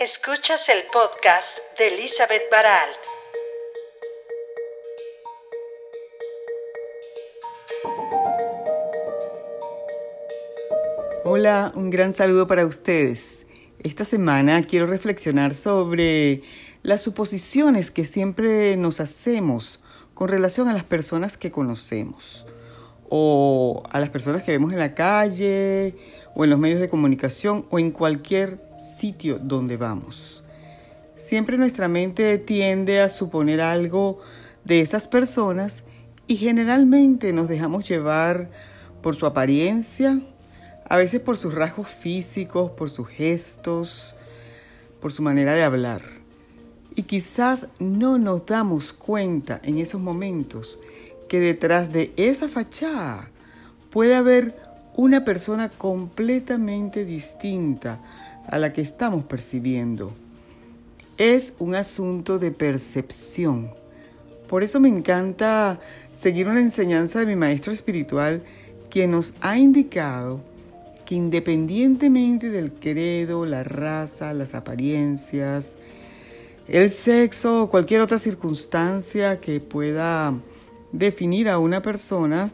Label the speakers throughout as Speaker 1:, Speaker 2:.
Speaker 1: Escuchas el podcast de Elizabeth Baralt.
Speaker 2: Hola, un gran saludo para ustedes. Esta semana quiero reflexionar sobre las suposiciones que siempre nos hacemos con relación a las personas que conocemos o a las personas que vemos en la calle o en los medios de comunicación o en cualquier sitio donde vamos. Siempre nuestra mente tiende a suponer algo de esas personas y generalmente nos dejamos llevar por su apariencia, a veces por sus rasgos físicos, por sus gestos, por su manera de hablar. Y quizás no nos damos cuenta en esos momentos que detrás de esa fachada puede haber una persona completamente distinta a la que estamos percibiendo. Es un asunto de percepción. Por eso me encanta seguir una enseñanza de mi maestro espiritual quien nos ha indicado que independientemente del credo, la raza, las apariencias, el sexo o cualquier otra circunstancia que pueda definir a una persona,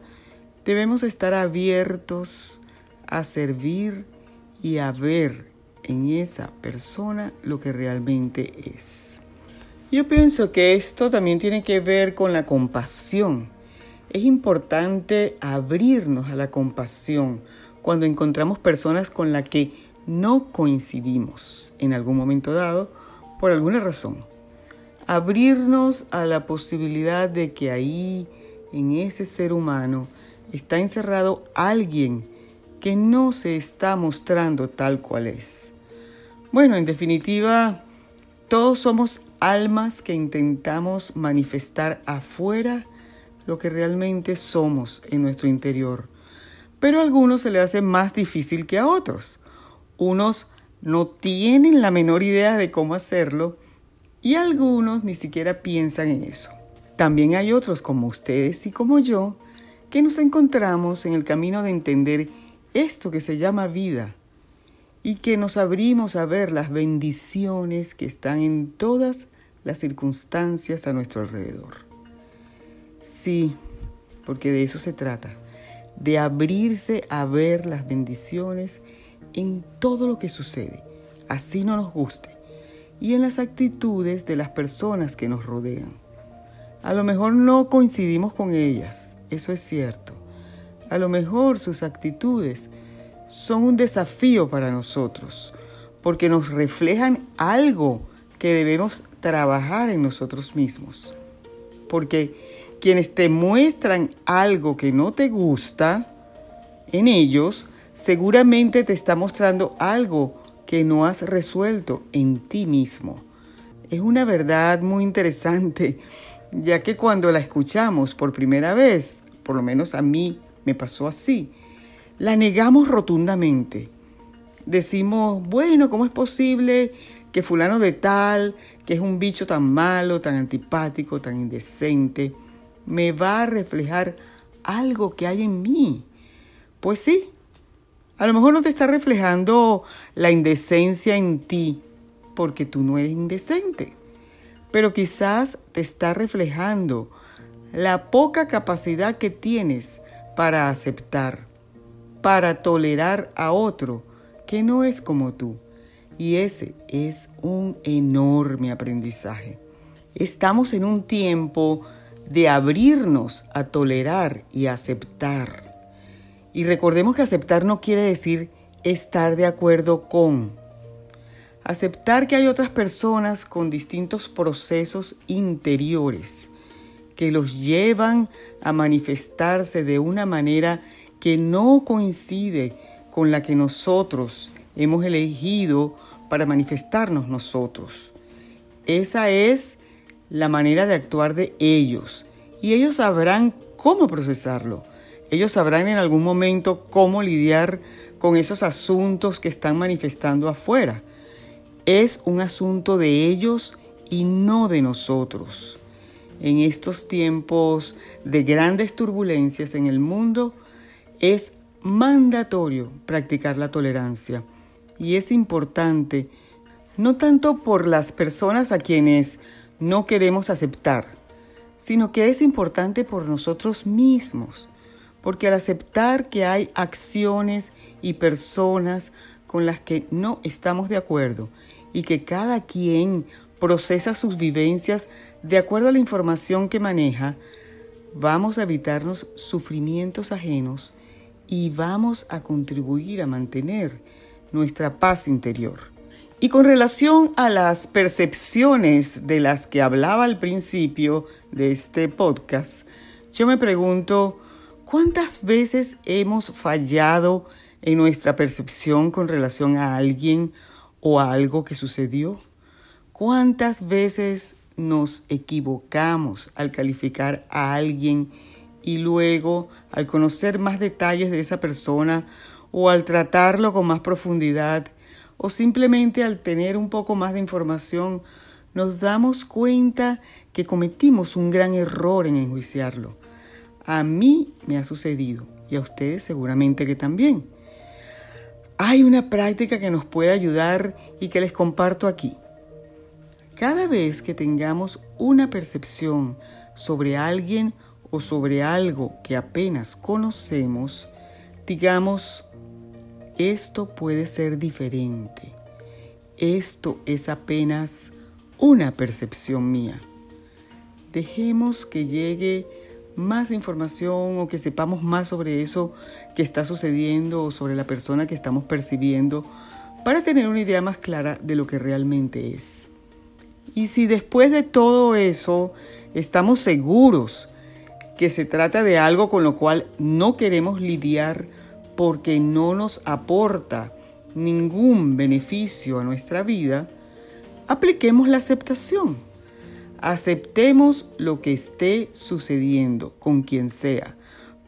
Speaker 2: debemos estar abiertos a servir y a ver en esa persona lo que realmente es. Yo pienso que esto también tiene que ver con la compasión. Es importante abrirnos a la compasión cuando encontramos personas con las que no coincidimos en algún momento dado por alguna razón abrirnos a la posibilidad de que ahí, en ese ser humano, está encerrado alguien que no se está mostrando tal cual es. Bueno, en definitiva, todos somos almas que intentamos manifestar afuera lo que realmente somos en nuestro interior. Pero a algunos se le hace más difícil que a otros. Unos no tienen la menor idea de cómo hacerlo y algunos ni siquiera piensan en eso. También hay otros como ustedes y como yo que nos encontramos en el camino de entender esto que se llama vida y que nos abrimos a ver las bendiciones que están en todas las circunstancias a nuestro alrededor. Sí, porque de eso se trata, de abrirse a ver las bendiciones en todo lo que sucede, así no nos guste y en las actitudes de las personas que nos rodean. A lo mejor no coincidimos con ellas, eso es cierto. A lo mejor sus actitudes son un desafío para nosotros, porque nos reflejan algo que debemos trabajar en nosotros mismos. Porque quienes te muestran algo que no te gusta en ellos, seguramente te está mostrando algo que no has resuelto en ti mismo. Es una verdad muy interesante, ya que cuando la escuchamos por primera vez, por lo menos a mí me pasó así, la negamos rotundamente. Decimos, bueno, ¿cómo es posible que fulano de tal, que es un bicho tan malo, tan antipático, tan indecente, me va a reflejar algo que hay en mí? Pues sí, a lo mejor no te está reflejando la indecencia en ti porque tú no eres indecente, pero quizás te está reflejando la poca capacidad que tienes para aceptar, para tolerar a otro que no es como tú. Y ese es un enorme aprendizaje. Estamos en un tiempo de abrirnos a tolerar y aceptar y recordemos que aceptar no quiere decir estar de acuerdo con. Aceptar que hay otras personas con distintos procesos interiores que los llevan a manifestarse de una manera que no coincide con la que nosotros hemos elegido para manifestarnos nosotros. Esa es la manera de actuar de ellos y ellos sabrán cómo procesarlo ellos sabrán en algún momento cómo lidiar con esos asuntos que están manifestando afuera. Es un asunto de ellos y no de nosotros. En estos tiempos de grandes turbulencias en el mundo, es mandatorio practicar la tolerancia y es importante no tanto por las personas a quienes no queremos aceptar, sino que es importante por nosotros mismos, porque al aceptar que hay acciones y personas con las que no estamos de acuerdo y que cada quien procesa sus vivencias de acuerdo a la información que maneja, vamos a evitarnos sufrimientos ajenos y vamos a contribuir a mantener nuestra paz interior. Y con relación a las percepciones de las que hablaba al principio de este podcast, yo me pregunto, ¿cuántas veces hemos fallado en nuestra percepción con relación a alguien o a algo que sucedió? ¿Cuántas veces nos equivocamos al calificar a alguien y luego al conocer más detalles de esa persona o al tratarlo con más profundidad o simplemente al tener un poco más de información nos damos cuenta que cometimos un gran error en enjuiciarlo. A mí me ha sucedido y a ustedes seguramente que también. Hay una práctica que nos puede ayudar y que les comparto aquí. Cada vez que tengamos una percepción sobre alguien o sobre algo que apenas conocemos, digamos, esto puede ser diferente. Esto es apenas una percepción mía. Dejemos que llegue más información o que sepamos más sobre eso que está sucediendo o sobre la persona que estamos percibiendo para tener una idea más clara de lo que realmente es. Y si después de todo eso estamos seguros que se trata de algo con lo cual no queremos lidiar porque no nos aporta ningún beneficio a nuestra vida, apliquemos la aceptación. Aceptemos lo que esté sucediendo con quien sea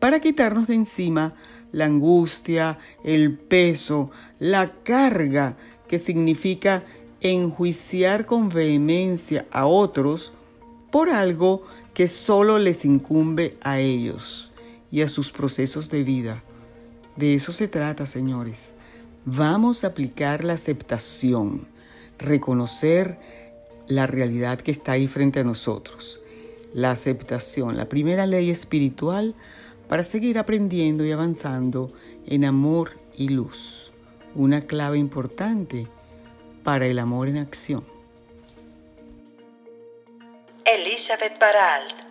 Speaker 2: para quitarnos de encima la angustia, el peso, la carga que significa enjuiciar con vehemencia a otros por algo que solo les incumbe a ellos y a sus procesos de vida. De eso se trata, señores. Vamos a aplicar la aceptación, reconocer la realidad que está ahí frente a nosotros. La aceptación, la primera ley espiritual para seguir aprendiendo y avanzando en amor y luz. Una clave importante para el amor en acción.
Speaker 1: Elizabeth Baralt